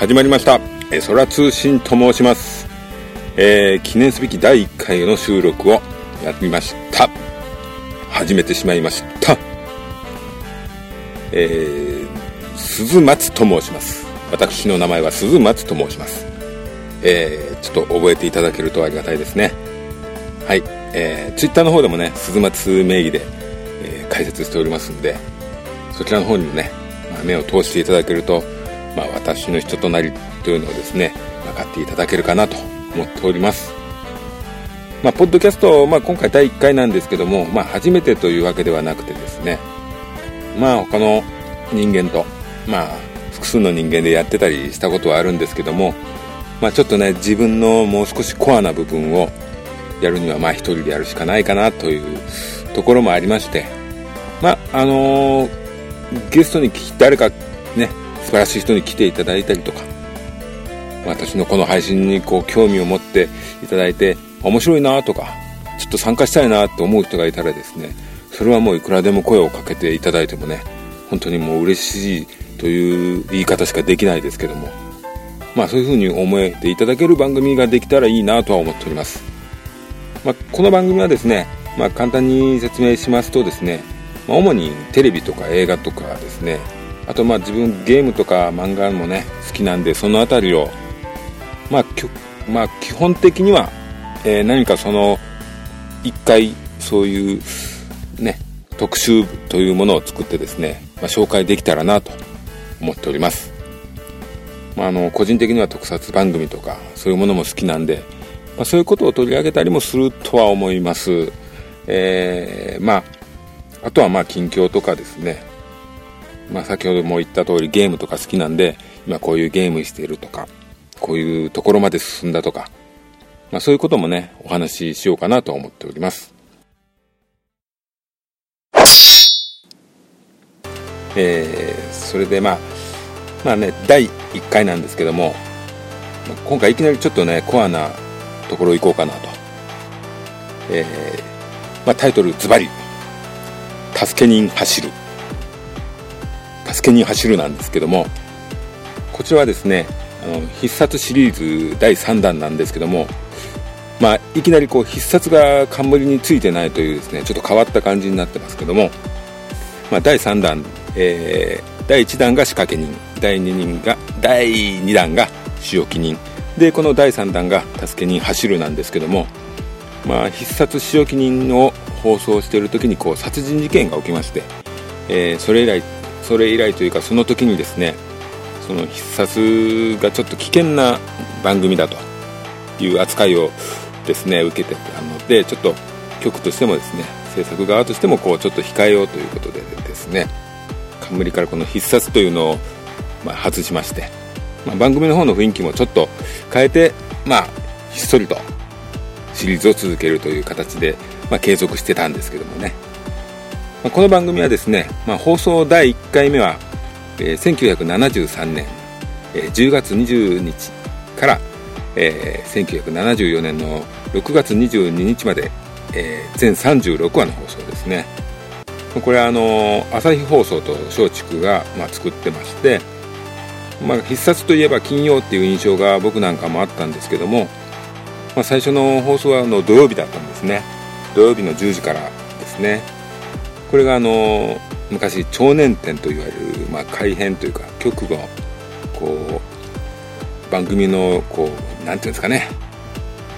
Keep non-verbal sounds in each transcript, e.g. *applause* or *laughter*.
始まりました。え空通信と申します、えー記念すべき第1回の収録をやりました。始めてしまいました。えー、鈴松と申します。私の名前は鈴松と申します。えー、ちょっと覚えていただけるとありがたいですね。はい、えー、ツイッターの方でもね鈴松名義で、えー解説しておりますんでそちらの方にもね、まあ目を通していただけると、まあ、私の人となりというのをですね分かっていただけるかなと思っております。まあ、ポッドキャスト、まあ、今回第1回なんですけども、まあ、初めてというわけではなくてですねまあ他の人間と、まあ、複数の人間でやってたりしたことはあるんですけども、まあ、ちょっとね自分のもう少しコアな部分をやるにはまあ一人でやるしかないかなというところもありましてまああのーゲストに聞き誰かね素晴らしい人に来ていただいたりとか私のこの配信にこう興味を持っていただいて面白いなとかちょっと参加したいなと思う人がいたらですねそれはもういくらでも声をかけていただいてもね本当にもう嬉しいという言い方しかできないですけどもまあそういうふうに思えていただける番組ができたらいいなとは思っております、まあ、この番組はですね、まあ、簡単に説明しますとですね、ま主にテレビとか映画とかですねあとまあ自分ゲームとか漫画もね好きなんでそのあたりをまあ、まあ、基本的には、えー何かその一回そういうね特集というものを作ってですね、まあ、紹介できたらなと思っております、まあ、あの個人的には特撮番組とかそういうものも好きなんで、まあ、そういうことを取り上げたりもするとは思います。えーまああとはまあ近況とかですねまあ、先ほども言った通りゲームとか好きなんで今こういうゲームしているとかこういうところまで進んだとか、まあ、そういうこともねお話ししようかなと思っております。えーそれでまあまあね第1回なんですけども今回いきなりちょっとねコアなところ行こうかなと。えーまあ、タイトルズバリ「助け人走る」助けに走るなんですけどもこちらはですねあの必殺シリーズ第3弾なんですけどもまあいきなりこう必殺が冠についてないというですねちょっと変わった感じになってますけども、まあ、第3弾、えー第1弾が仕掛け人第2人が第2弾が仕置き人。でこの第3弾が助け人走るなんですけどもまあ必殺仕置き人を放送している時にこう殺人事件が起きまして、えーそれ以来それ以来というかその時にですねその必殺がちょっと危険な番組だという扱いをですね受けてたのでちょっと局としてもですね制作側としてもこうちょっと控えようということでですね冠からこの必殺というのを、まあ、外しまして、まあ、番組の方の雰囲気もちょっと変えてまあひっそりとシリーズを続けるという形で、まあ、継続してたんですけどもね。まあこの番組はですね、まあ、放送第1回目は、えー1973年、えー10月20日から、えー1974年の6月22日まで、えー全36話の放送ですね。これはあの朝日放送と松竹が、まあ、作ってまして、まあ、必殺といえば金曜っていう印象が僕なんかもあったんですけども、まあ、最初の放送はあの土曜日だったんですね。土曜日の10時からですね。これがあの昔超年展といわれる、まあ、改編というか局がこう番組のこうなんていうんですかね。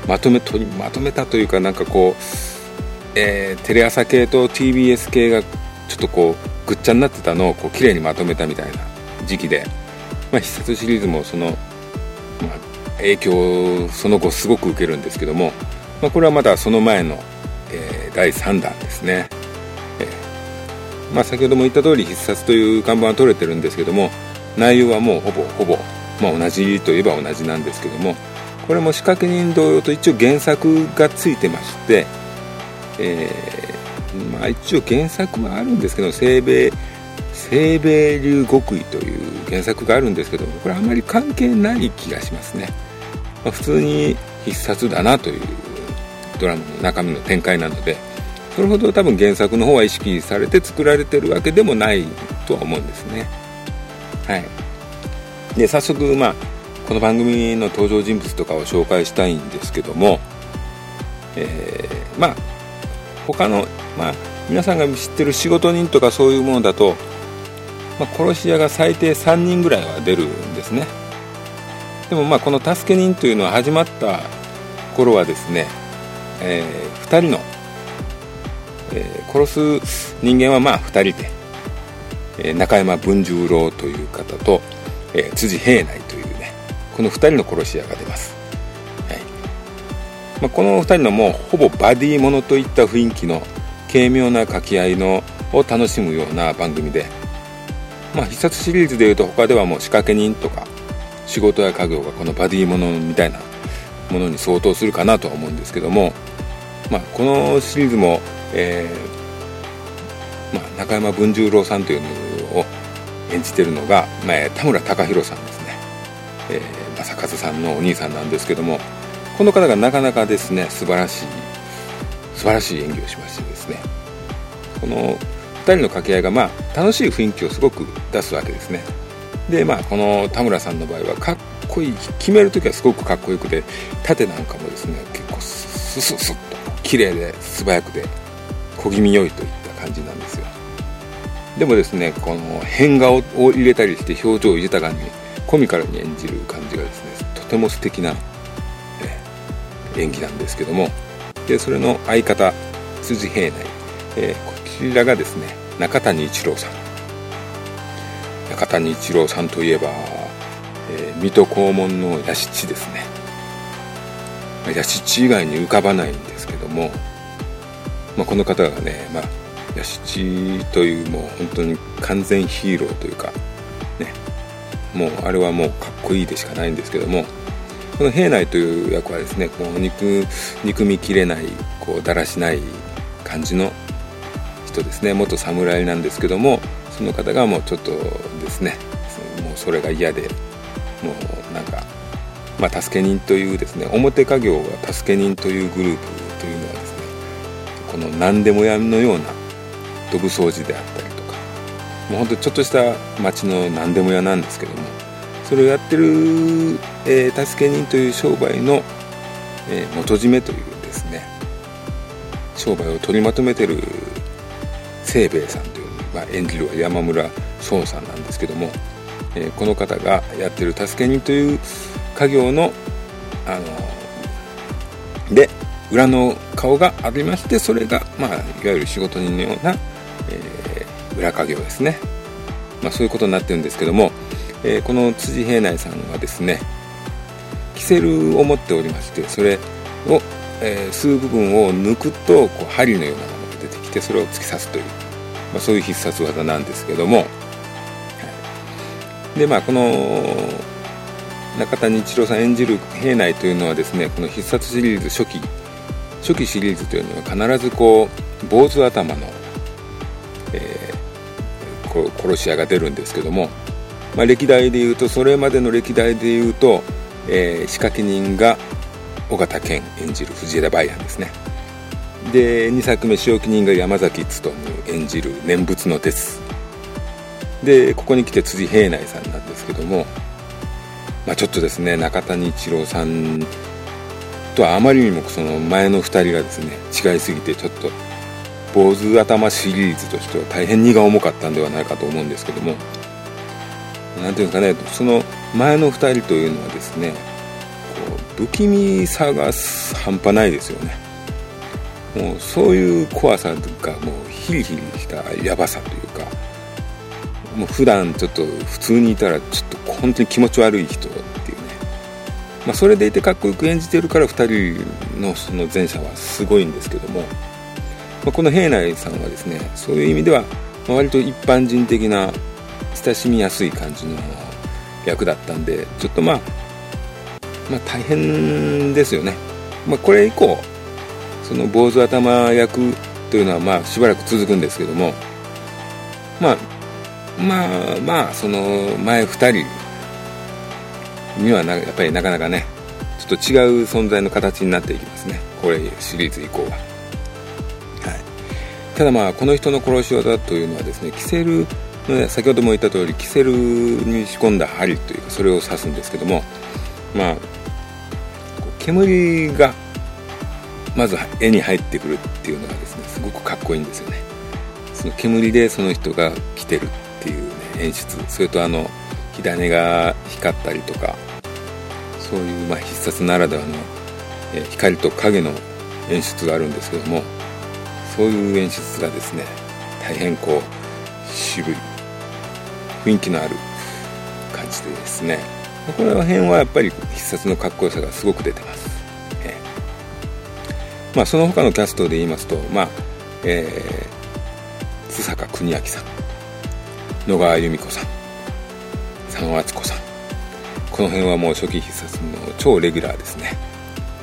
まとめとまとめたというかなんかこう、えーテレ朝系と TBS 系がちょっとこうぐっちゃになってたのをこう綺麗にまとめたみたいな時期で、まあ、必殺シリーズもその、まあ、影響をその後すごく受けるんですけども、まあ、これはまだその前の、えー第3弾ですね、まあ、先ほども言った通り必殺という看板は取れてるんですけども内容はもうほぼほぼ、まあ、同じといえば同じなんですけどもこれも仕掛け人同様と一応原作がついてまして、えーまあ、一応原作はあるんですけど清兵衛清兵衛流極意という原作があるんですけどもこれあまり関係ない気がしますね、まあ、普通に必殺だなというドラマの中身の展開なのでそれほど多分原作の方は意識されて作られてるわけでもないとは思うんですね。はい。で早速まあこの番組の登場人物とかを紹介したいんですけども、えー、まあ他のまあ皆さんが知ってる仕事人とかそういうものだと、まあ、殺し屋が最低3人ぐらいは出るんですね。でもまあこの助け人というのは始まった頃はですね、えー、2人の、えー、殺す人間はまあ2人で、えー、中山文十郎という方と、えー、辻平内というねこの2人の殺し屋が出ます、はい。まあ、この2人のもうほぼバディものといった雰囲気の軽妙な掛け合いのを楽しむような番組で、まあ、必殺シリーズでいうと他ではもう仕掛け人とか仕事や家業がこのバディものみたいなものに相当するかなとは思うんですけども、まあ、このシリーズも、えーまあ、中山文十郎さんというのを演じてるのが、まあ、田村貴弘さんですね、えー、正和さんのお兄さんなんですけどもこの方がなかなかですね素晴らしい素晴らしい演技をしましてですねこの2人の掛け合いがまあ楽しい雰囲気をすごく出すわけですね。でまあこの田村さんの場合はかっこいい決める時はすごくかっこよくて縦なんかもですね結構スススッと綺麗で素早くて小気味良いといった感じなんですよ。でもですねこの変顔を入れたりして表情を豊かにコミカルに演じる感じがですねとても素敵な、演技なんですけども。でそれの相方辻平内、え、こちらがですね中谷一郎さん。中谷一郎さんといえば、えー、水戸黄門の屋敷ですね。屋敷以外に浮かばないんですけども、まあ、この方がね、まあ、屋敷というもう本当に完全ヒーローというかねもうあれはもうかっこいいでしかないんですけどもこの平内という役はですねこう肉憎みきれないこうだらしない感じの人ですね。元侍なんですけどもその方がもうちょっとですねもうそれが嫌でもうなんか、まあ、助け人というですね表家業が助け人というグループの何でも屋のようなドブ掃除であったりとかもうほんとちょっとした町の何でも屋なんですけどもそれをやってる、えー、助け人という商売の、えー、元締めというですね商売を取りまとめてる清兵衛さんという、まあ、演じるは山村翔さんなんですけども、えー、この方がやってる助け人という家業のあの裏の顔がありましてそれが、まあ、いわゆる仕事人のような、えー、裏家業ですね、まあ、そういうことになってるんですけどもえー、この辻平内さんはですねキセルを持っておりましてそれを、えー、吸う部分を抜くとこう針のようなものが出てきてそれを突き刺すという、まあ、そういう必殺技なんですけども、でまあこの中谷一郎さん演じる平内というのはですねこの必殺シリーズ初期初期シリーズというのは必ずこう坊主頭の、えー、殺し屋が出るんですけどもまあ、歴代でいうとそれまでの歴代でいうと、えー、仕掛け人が尾形健演じる藤枝梅安ですね。で2作目仕置き人が山崎努演じる念仏の鉄。でここに来て辻平内さんなんですけども、まあ、ちょっとですね中谷一郎さんとはあまりにもその前の2人がですね違いすぎてちょっと坊主頭シリーズとしては大変荷が重かったんではないかと思うんですけども。何ていうんですかねその前の2人というのはですねこう不気味さが半端ないですよね。もうそういう怖さがもうヒリヒリしたヤバさというかもう普段ちょっと普通にいたらちょっと本当に気持ち悪い人、まあ、それでいてかっこよく演じてるから2人のその前者はすごいんですけども、まあ、この平内さんはですねそういう意味では割と一般人的な親しみやすい感じの役だったんでちょっとまあまあ大変ですよね、まあ、これ以降その坊主頭役というのはまあしばらく続くんですけどもまあまあまあその前2人にはなやっぱりなかなかねちょっと違う存在の形になっていきますね。これシリーズ以降は、はい、ただまあこの人の殺し技というのはですねキセルの先ほども言った通りキセルに仕込んだ針というかそれを刺すんですけどもまあ煙がまず絵に入ってくるっていうのがですねすごくかっこいいんですよね。その煙でその人が来てるっていう、ね、演出。それとあの火種が光ったりとかそういう、まあ、必殺ならではの、え光と影の演出があるんですけどもそういう演出がですね大変こう渋い雰囲気のある感じでですねこの辺はやっぱり必殺のかっこよさがすごく出てます、えー、まあその他のキャストで言いますとまあえー、津坂邦明さん野川由美子さん佐野敦子さん。この辺はもう初期必殺の超レギュラーですね。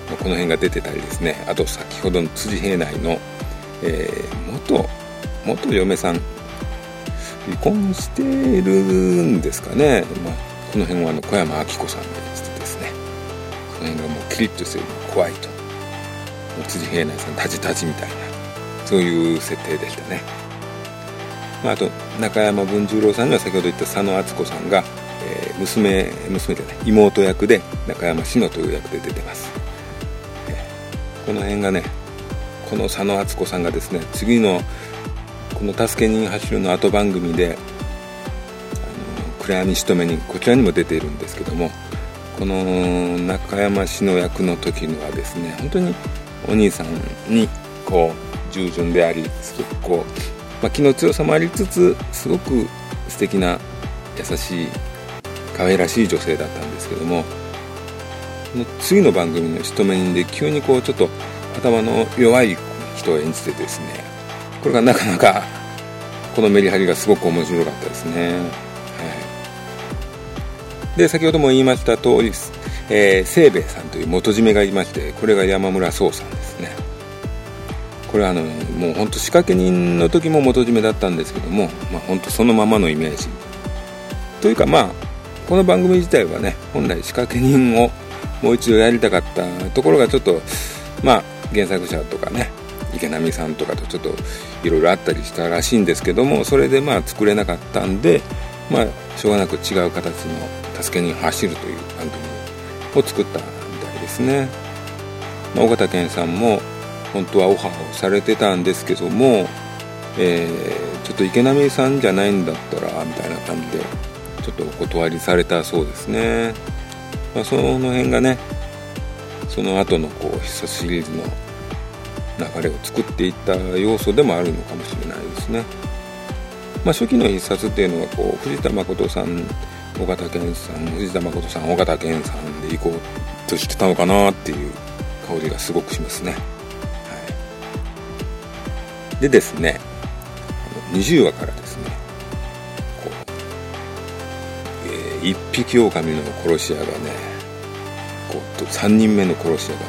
この辺が出てたりですね。あと先ほどの辻平内の、えー、元元嫁さん。離婚してるんですかね、まあ、この辺はあの小山明子さんが演じてですね。この辺がもうキリッとしてるの怖いと。辻平内さんタジタジみたいな。そういう設定でしたね、まあ、あと中山文十郎さんには先ほど言った佐野敦子さんが、えー、娘娘じゃない妹役で中山志乃という役で出てます、えー、この辺がねこの佐野敦子さんがですね次のこの「助け人走る」の後番組で「暗闇しとめにこちらにも出ているんですけどもこの中山氏の役の時のはですね本当にお兄さんにこう従順でありすごくこう、まあ、気の強さもありつつすごく素敵な優しい可愛らしい女性だったんですけども次の番組の「しとめ人」で急にこうちょっと頭の弱い人を演じてですねこれがなかなかこのメリハリがすごく面白かったですね、はい、で先ほども言いました通り、えー、清兵衛さんという元締めがいましてこれが山村壮さんですね。これはあのもう本当仕掛け人の時も元締めだったんですけども、まあ、本当そのままのイメージ。というかまあこの番組自体はね本来仕掛け人をもう一度やりたかったところがちょっとまあ原作者とかね池波さんとかとちょっといろいろあったりしたらしいんですけどもそれでまあ作れなかったんでまあしょうがなく違う形の「助けに走る」という番組を作ったみたいですね、まあ、尾形健さんも本当はオファーをされてたんですけども、えー、ちょっと池波さんじゃないんだったらみたいな感じでちょっとお断りされたそうですね、まあ、その辺がねその後のこう必殺シリーズの流れを作っていった要素でもあるのかもしれないですね。まあ、初期の必殺っていうのはこう藤田誠さん尾形健さん藤田誠さん尾形健さんで行こうとしてたのかなっていう香りがすごくしますね。はい、でですね20話からですね一匹狼の殺し屋がねこう3人目の殺し屋が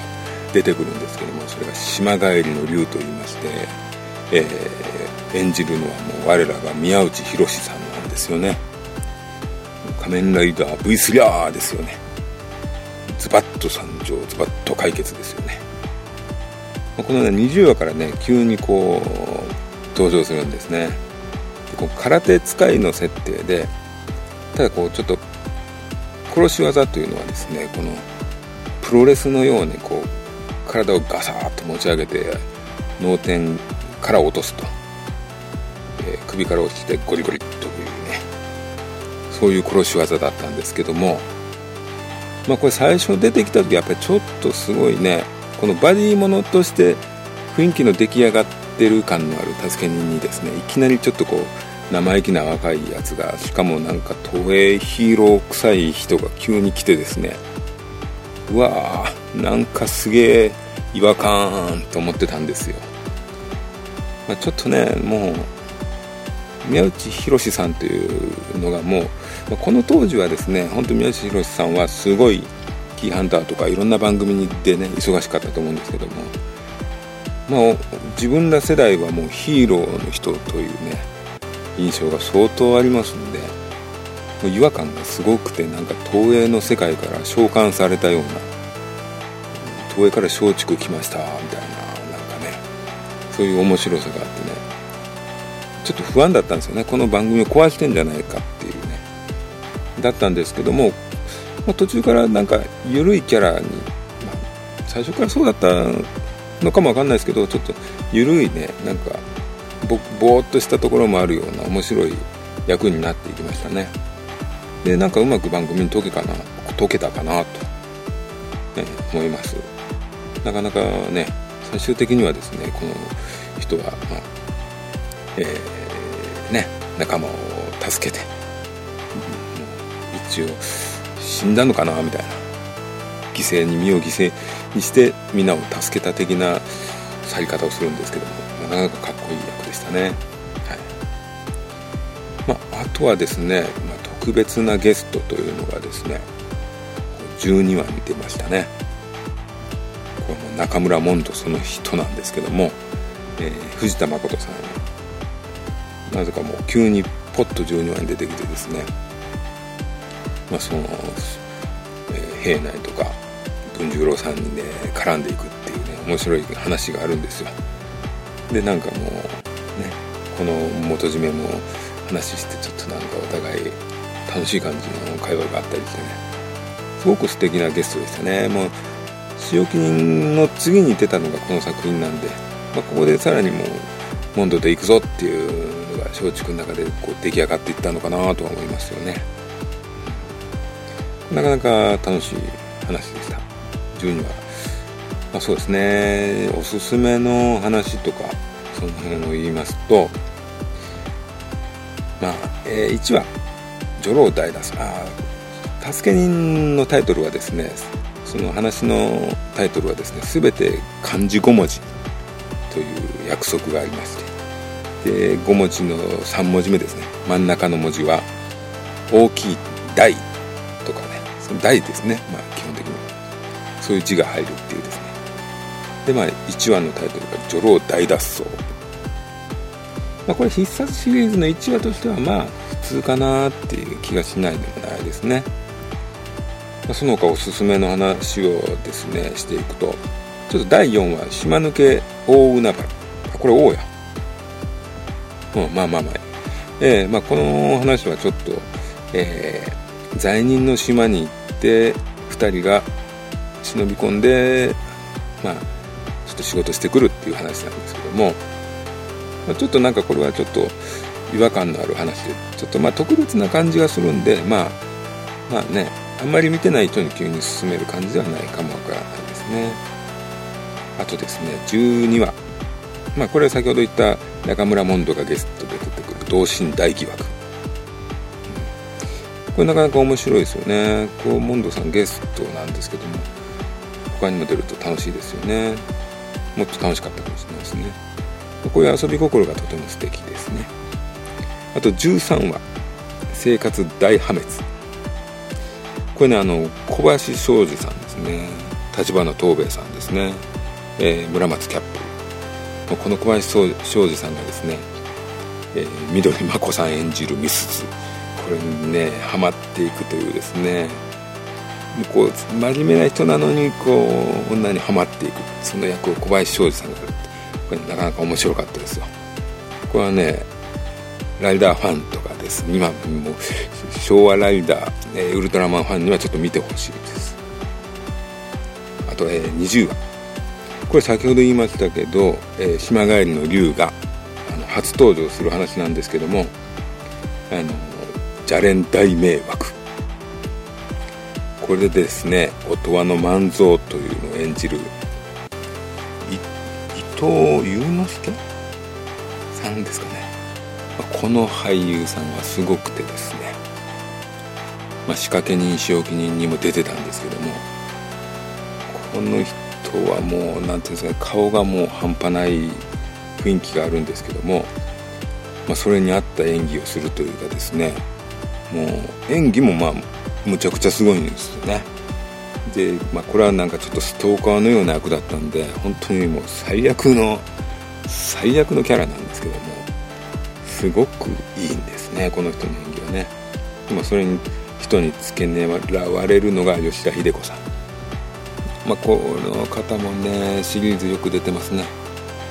出てくるんですけどもそれが島帰りの竜といいまして、えー、演じるのはもう我らが宮内浩さんなんですよね。仮面ライダー V3 ーですよね。ズバッと参上ズバッと解決ですよね。このね20話からね急にこう登場するんですね。こう空手使いの設定でただこうちょっと殺し技というのはですねこのプロレスのようにこう体をガサッと持ち上げて脳天から落とすと、えー、首から落ちてゴリゴリというねそういう殺し技だったんですけどもまあこれ最初出てきた時やっぱりちょっとすごいねこのバディものとして雰囲気の出来上がってる感のある助け人にですねいきなりちょっとこう生意気な若いやつがしかもなんか東映ヒーロー臭い人が急に来てですね。うわーなんかすげえ違和感と思ってたんですよ、まあ、ちょっとねもう宮内宏さんというのがもう、まあ、この当時はですね本当宮内宏さんはすごいキーハンターとかいろんな番組でね忙しかったと思うんですけども。まあ自分ら世代はもうヒーローの人というね印象が相当ありますんでも違和感がすごくてなんか東映の世界から召喚されたような東映から松竹来ましたみたいななんかねそういう面白さがあってねちょっと不安だったんですよね。この番組を壊してんじゃないかっていうね。だったんですけども、ま、途中からなんか緩いキャラに、ま、最初からそうだったのかもわかんないですけどちょっと緩いねなんかぼぼーっとしたところもあるような面白い役になっていきましたね。でなんかうまく番組に解けかな解けたかなと、ね、思います。なかなかね最終的にはですねこの人は、まあえー、ね、仲間を助けて、一応死んだのかなみたいな犠牲に身を犠牲にして皆を助けた的な去り方をするんですけども。なかかかっこいい役でしたね、はい。まあ、あとはですね、まあ、特別なゲストというのがですね12話見てましたね。これも中村モンドその人なんですけども、えー、藤田誠さん。なぜかもう急にポッと12話に出てきてですね、まあ、その、えー、平内とか文十郎さんにね絡んでいくっていうね面白い話があるんですよ。でなんかもうねこの元締めも話してちょっとなんかお互い楽しい感じの会話があったりしてね。すごく素敵なゲストでしたね。もう使用金の次に出たのがこの作品なんで、まあ、ここでさらにもうモンドで行くぞっていうのが松竹の中でこう出来上がっていったのかなとは思いますよね。なかなか楽しい話でした。12話、あ、そうですね。おすすめの話とかその辺を言いますとまあ、えー、1話女郎大打あ助け人のタイトルはですねその話のタイトルはですね全て漢字5文字という約束がありましてで5文字の3文字目ですね。真ん中の文字は大きい「大」とかね。その「大」ですね。まあ基本的にそういう字が入るっていうでまあ1話のタイトルが「女郎大脱走」まあ、これ必殺シリーズの1話としてはまあ普通かなっていう気がしないでもないですね。まその他おすすめの話をですねしていくとちょっと第4話島抜け大海原。あこれ大やうんまあまあまあ。えー、まあこの話はちょっとえー、罪人の島に行って2人が忍び込んでまあと仕事してくるっていう話なんですけども、ちょっとなんかこれはちょっと違和感のある話でちょっとまあ特別な感じがするんでまあまあねあんまり見てない人に急に進める感じではないかもわからないですね。あとですね12話。まあこれは先ほど言った中村モンドがゲストで出てくる同心大疑惑、これなかなか面白いですよね。こうモンドさんゲストなんですけども他にも出ると楽しいですよね。もっと楽しかったかもしれないですね。こういう遊び心がとても素敵ですね。あと13話生活大破滅。これねあの小林庄司さんですね。立花東兵衛さんですね、えー、村松キャップ。この小林庄司さんがですね、えー、緑真子さん演じるミスズ。これにねハマっていくというですね。こう真面目な人なのにこう女にはまっていく。その役を小林庄司さんがやるこれなかなか面白かったですよ。これはねライダーファンとかです。今も昭和ライダー、えー、ウルトラマンファンにはちょっと見てほしいです。あと、えー、20話。これ先ほど言いましたけど、えー、島帰りの龍があの初登場する話なんですけどもあの邪連大迷惑。これでですね音羽の万蔵というのを演じる伊藤祐之介さんですかね。この俳優さんはすごくてですね、まあ、仕掛け人仕置き人にも出てたんですけどもこの人はもう何ていうんですか顔がもう半端ない雰囲気があるんですけども、まあ、それに合った演技をするというかですねもう演技もまあむちゃくちゃすごいんですよね。で、まあ、これはなんかちょっとストーカーのような役だったんで本当にもう最悪の最悪のキャラなんですけどもすごくいいんですねこの人の演技はね。まあ、それに人に付け狙われるのが吉田秀子さん。まあ、この方もねシリーズよく出てますね。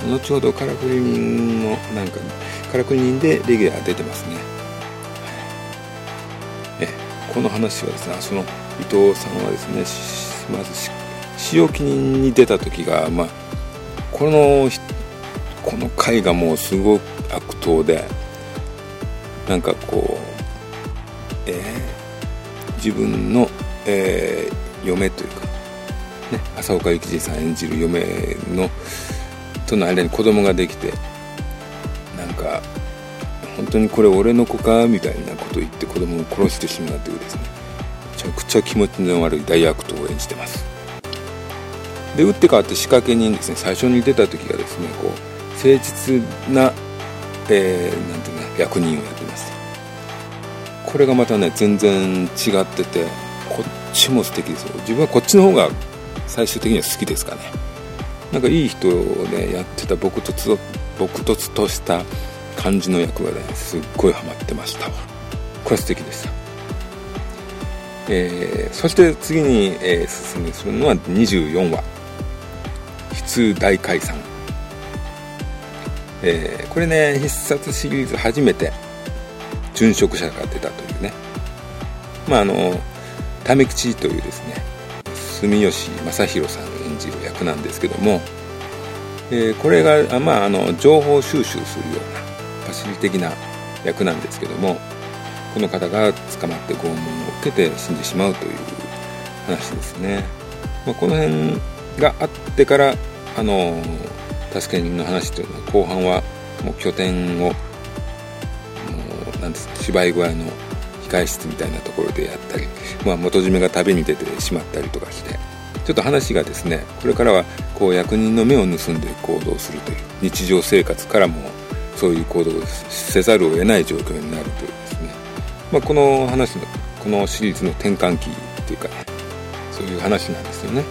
後ほどカラクリ人のなんかからくり人でレギュラー出てますね、この話はですねその伊藤さんはですねまず使用記に出た時が、まあ、このこの回がもうすごく悪党でなんかこう、えー、自分の、えー、嫁というか、ね、浅岡幸二さん演じる嫁のとの間に子供ができてなんか本当にこれ俺の子かみたいなこと言って子供を殺してしまうというですね。めちゃくちゃ気持ちの悪い大悪党を演じてます。で打って変わって仕掛け人ですね。最初に出た時がですねこう誠実な、えー、なんていうか役人をやってます。これがまたね全然違っててこっちも素敵ですよ。自分はこっちの方が最終的には好きですかね。なんかいい人をねやってた朴突朴突とした感じの役がねすっごいハマってました。これ素敵でした。えー、そして次に、えー、進めするのは24話「悲痛大解散」えー、これね必殺シリーズ初めて殉職者が出たというね。まああの為吉というですね住吉正弘さん演じる役なんですけども、えー、これが、まあ、あの情報収集するようなパシリ的な役なんですけどもこの方が捕まって拷問を受けて死んでしまうという話ですね、まあ、この辺があってからあの助け人の話というのは後半はもう拠点をなんです芝居小屋の控室みたいなところでやったり、まあ、元締めが旅に出てしまったりとかしてちょっと話がですねこれからはこう役人の目を盗んで行動するという日常生活からもそういう行動をせざるを得ない状況になるというですね、まあ、この話のこのシリーズの転換期というかねそういう話なんですよね。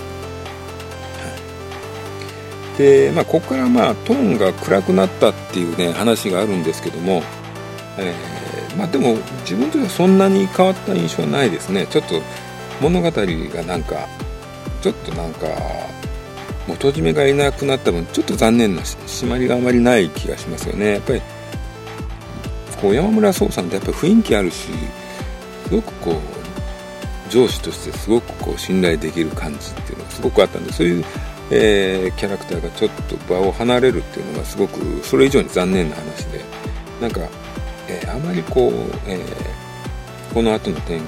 でまあここからまあトーンが暗くなったっていうね話があるんですけども、えー、まあでも自分としてはそんなに変わった印象はないですね。ちょっと物語がなんかちょっとなんか元締めがいなくなった分ちょっと残念な締まりがあまりない気がしますよね。やっぱりこう山村壮さんってやっぱり雰囲気あるしすごくこう上司としてすごくこう信頼できる感じっていうのがすごくあったんでそういうえー、キャラクターがちょっと場を離れるっていうのがすごくそれ以上に残念な話でなんか、えー、あまりこう、えー、この後の展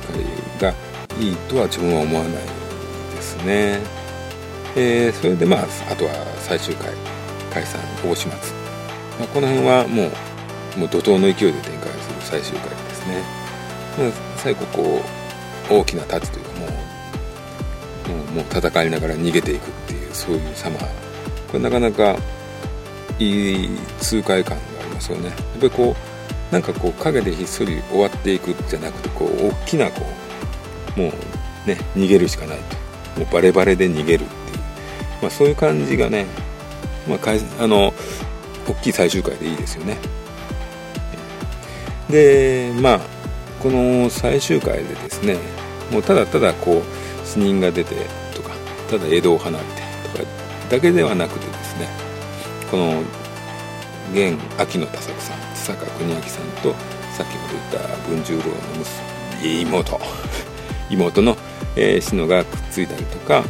開がいいとは自分は思わないですね、えそれでまああとは最終回解散大始末、まあ、この辺はもうもう怒涛の勢いで展開する最終回ですね、まあ、最後こう大きなタッチというかもうもうもう戦いながら逃げていくっていうそういう様。これなかなかいい痛快感がありますよね。やっぱりこうなんかこう影でひっそり終わっていくじゃなくてこう大きなこうもうね逃げるしかないと。もうバレバレで逃げる、まあ、そういう感じがね、まあ、かいあの大きい最終回でいいですよね。でまあこの最終回でですねもうただただこう死人が出てとかただ江戸を離れてとかだけではなくてですねこの現秋野田作さん津坂邦明さんとさっきも言った文十郎の妹妹の、えー、篠がくっついたりとか、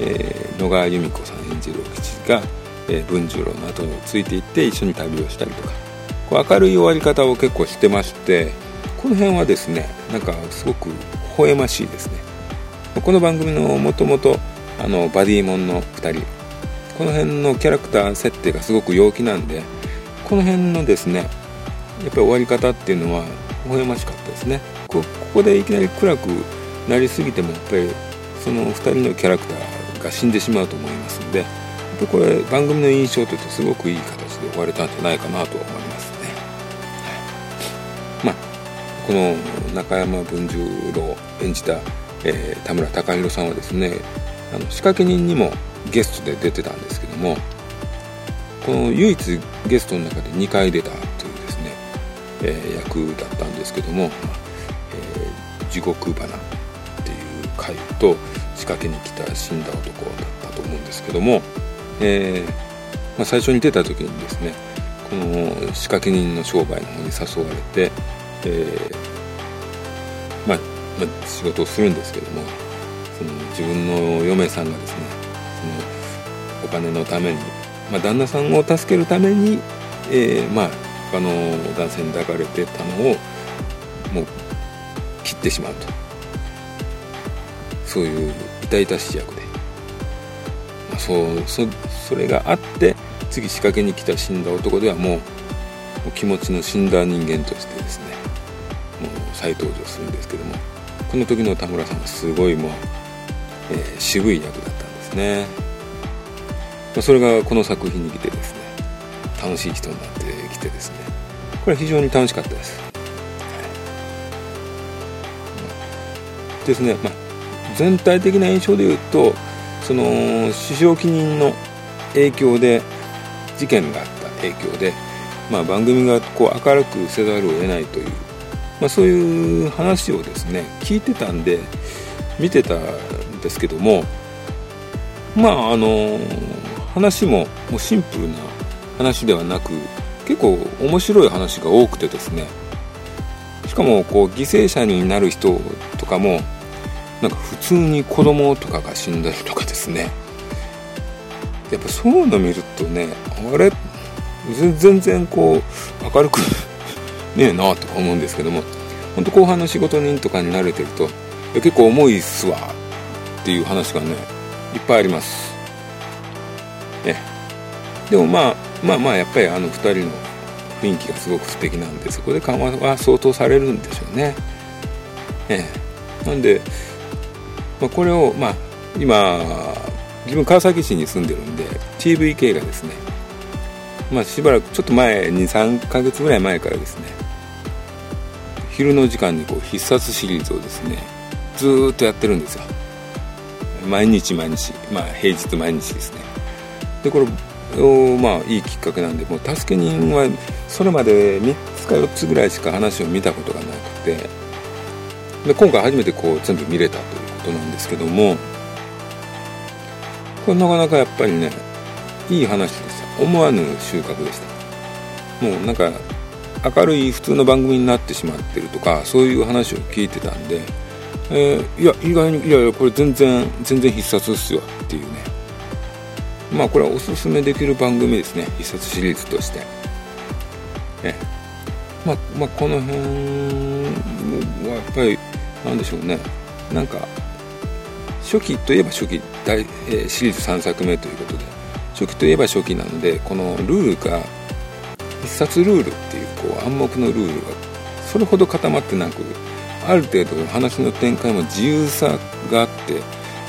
えー、野川由美子さん演じる吉が、えー、文十郎の後についていって一緒に旅をしたりとか。こう明るい終わり方を結構してましてこの辺はですねなんかすごく微笑ましいですね。この番組のもともとバディモンの2人。この辺のキャラクター設定がすごく陽気なんでこの辺のですねやっぱり終わり方っていうのは微笑ましかったですね。ここでいきなり暗くなりすぎてもやっぱりその2人のキャラクターが死んでしまうと思いますんでやっぱこれ番組の印象としてすごくいい形で終われたんじゃないかなと思いますね、はい、まあこの中山文十郎演じた、えー、田村貴弘さんはですねあの仕掛け人にもゲストで出てたんですけどもこの唯一ゲストの中で2回出たというですね、えー、役だったんですけども「えー、地獄花」っていう回と仕掛けに来た死んだ男だったと思うんですけども、えーまあ、最初に出た時にですねこの仕掛け人の商売の方に誘われて、えー、まあ、まあ、仕事をするんですけどもその自分の嫁さんがですねそのお金のために、ま、旦那さんを助けるために、えー、まあ他の男性に抱かれてたのをもう切ってしまうと。そういう痛々しい役で、まあ、そうそそれがあって次仕掛けに来た死んだ男ではもうもう気持ちの死んだ人間としてですねもう再登場するんですけどもこの時の田村さんはすごいもう、えー、渋い役だったんですね、まあ、それがこの作品に来てですね楽しい人になってきてですねこれは非常に楽しかったです、はい、ですね、まあ、全体的な印象で言うとその首相記任の影響で事件があった影響で、まあ、番組がこう明るくせざるを得ないという、まあ、そういう話をですね聞いてたんで見てたんですけどもまああの話ももうシンプルな話ではなく結構面白い話が多くてですねしかもこう犠牲者になる人とかもなんか普通に子供とかが死んだりとかですね。やっぱそういうの見るとねあれ？全然こう明るく *laughs* ねえなとか思うんですけども本当後半の仕事人とかに慣れてると結構重いっすわっていう話がねいっぱいあります。ね。でもまあまあまあやっぱりあの2人の雰囲気がすごく素敵なんでそこで緩和は相当されるんでしょうね。ええ。なんで、まあ、これをまあ今自分川崎市に住んでるんで TVK がですねまあしばらくちょっと前に3ヶ月ぐらい前からですね昼の時間にこう必殺シリーズをですねずっとやってるんですよ。毎日毎日まあ平日毎日ですね。でこれをまあいいきっかけなんでもう助け人はそれまで3つか4つぐらいしか話を見たことがなくてで今回初めてこう全部見れたと。ことなんですけどもこれなかなかやっぱりねいい話でした思わぬ収穫でした。もうなんか明るい普通の番組になってしまってるとかそういう話を聞いてたんで、えー、いや意外にいやいやこれ全然全然必殺っすよっていうね。まあこれはおすすめできる番組ですね。必殺シリーズとして。え。まあ、まあ、この辺はやっぱりなんでしょうね。なんか初期といえば初期大、えー、シリーズ3作目ということで初期といえば初期なのでこのルールが必殺ルールっていうこう暗黙のルールがそれほど固まってなくある程度話の展開も自由さがあって、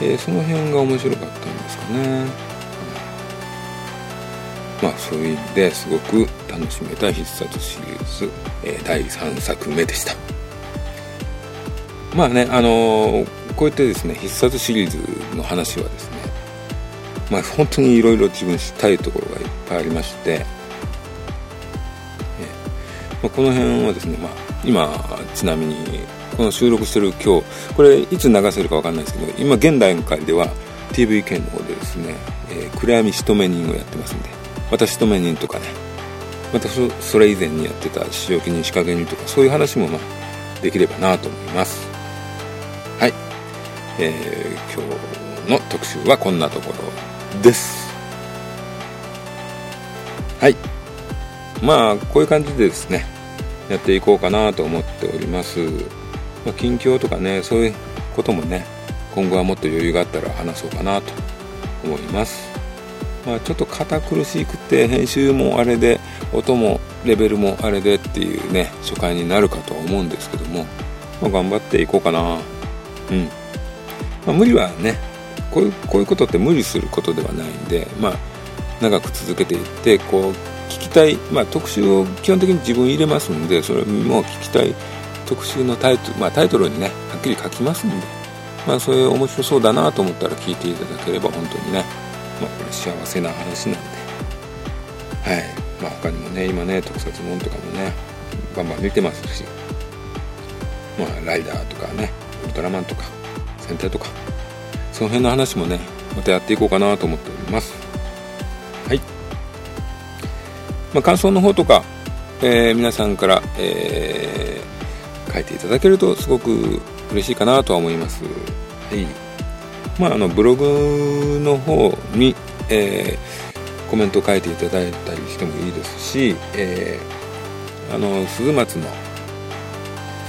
えー、その辺が面白かったんですかね、まあそういう意味ですごく楽しめた必殺シリーズ、えー、第3作目でした。まあねあのーこうやってですね必殺シリーズの話はですねまあ本当にいろいろ自分知ったいところがいっぱいありまして、まあ、この辺はですね、まあ、今ちなみにこの収録してる今日これいつ流せるか分かんないですけど今現段階では TVK の方でですね、えー、暗闇仕留め人をやってますんでまた仕留め人とかねまたそれ以前にやってた使用記人仕掛け人とかそういう話もまあできればなと思います。えー、今日の特集はこんなところです。はい。まあこういう感じでですねやっていこうかなと思っております、まあ、近況とかねそういうこともね今後はもっと余裕があったら話そうかなと思います。まあ、ちょっと堅苦しくて編集もあれで音もレベルもあれでっていうね初回になるかとは思うんですけども、まあ、頑張っていこうかな。うん。まあ、無理はねこういうこういうことって無理することではないんで、まあ、長く続けていってこう聞きたい、まあ、特集を基本的に自分入れますんでそれも聞きたい特集のタイトル、まあ、タイトルにねはっきり書きますんで、まあ、それ面白そうだなと思ったら聞いていただければ本当にね、まあ、これ幸せな話なんで。はい。まあ他にもね今ね特撮もんとかもねバンバン見てますしまあライダーとかねウルトラマンとか戦隊とか。その辺の話もねまたやっていこうかなと思っております。はい。まあ、感想の方とか、えー、皆さんから、えー、書いていただけるとすごく嬉しいかなとは思います。はい。まあ、あのブログの方に、えー、コメントを書いていただいたりしてもいいですし、えー、あの鈴松の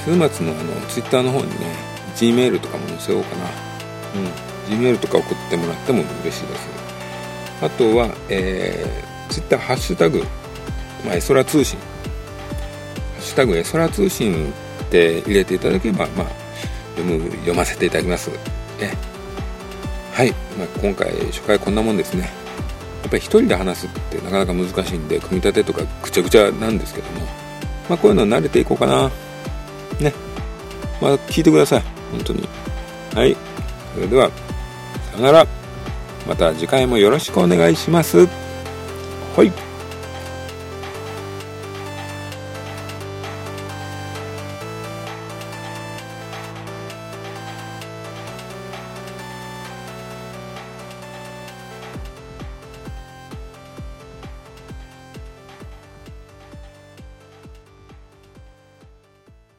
鈴松のあのツイッターの方にね G メールとかも載せようかな、うん、G メールとか送ってもらっても嬉しいですあとは、えー、ツイッターハッシュタグ、まあ、エソラ通信。ハッシュタグエソラ通信って入れていただければ、まあ、読む読ませていただきます。え。はい、まあ、今回初回こんなもんですね。やっぱり一人で話すってなかなか難しいんで組み立てとかぐちゃぐちゃなんですけども。まあこういうの慣れていこうかな。ね。まあ聞いてください。本当に。はい。それではさよなら。また次回もよろしくお願いします。はい。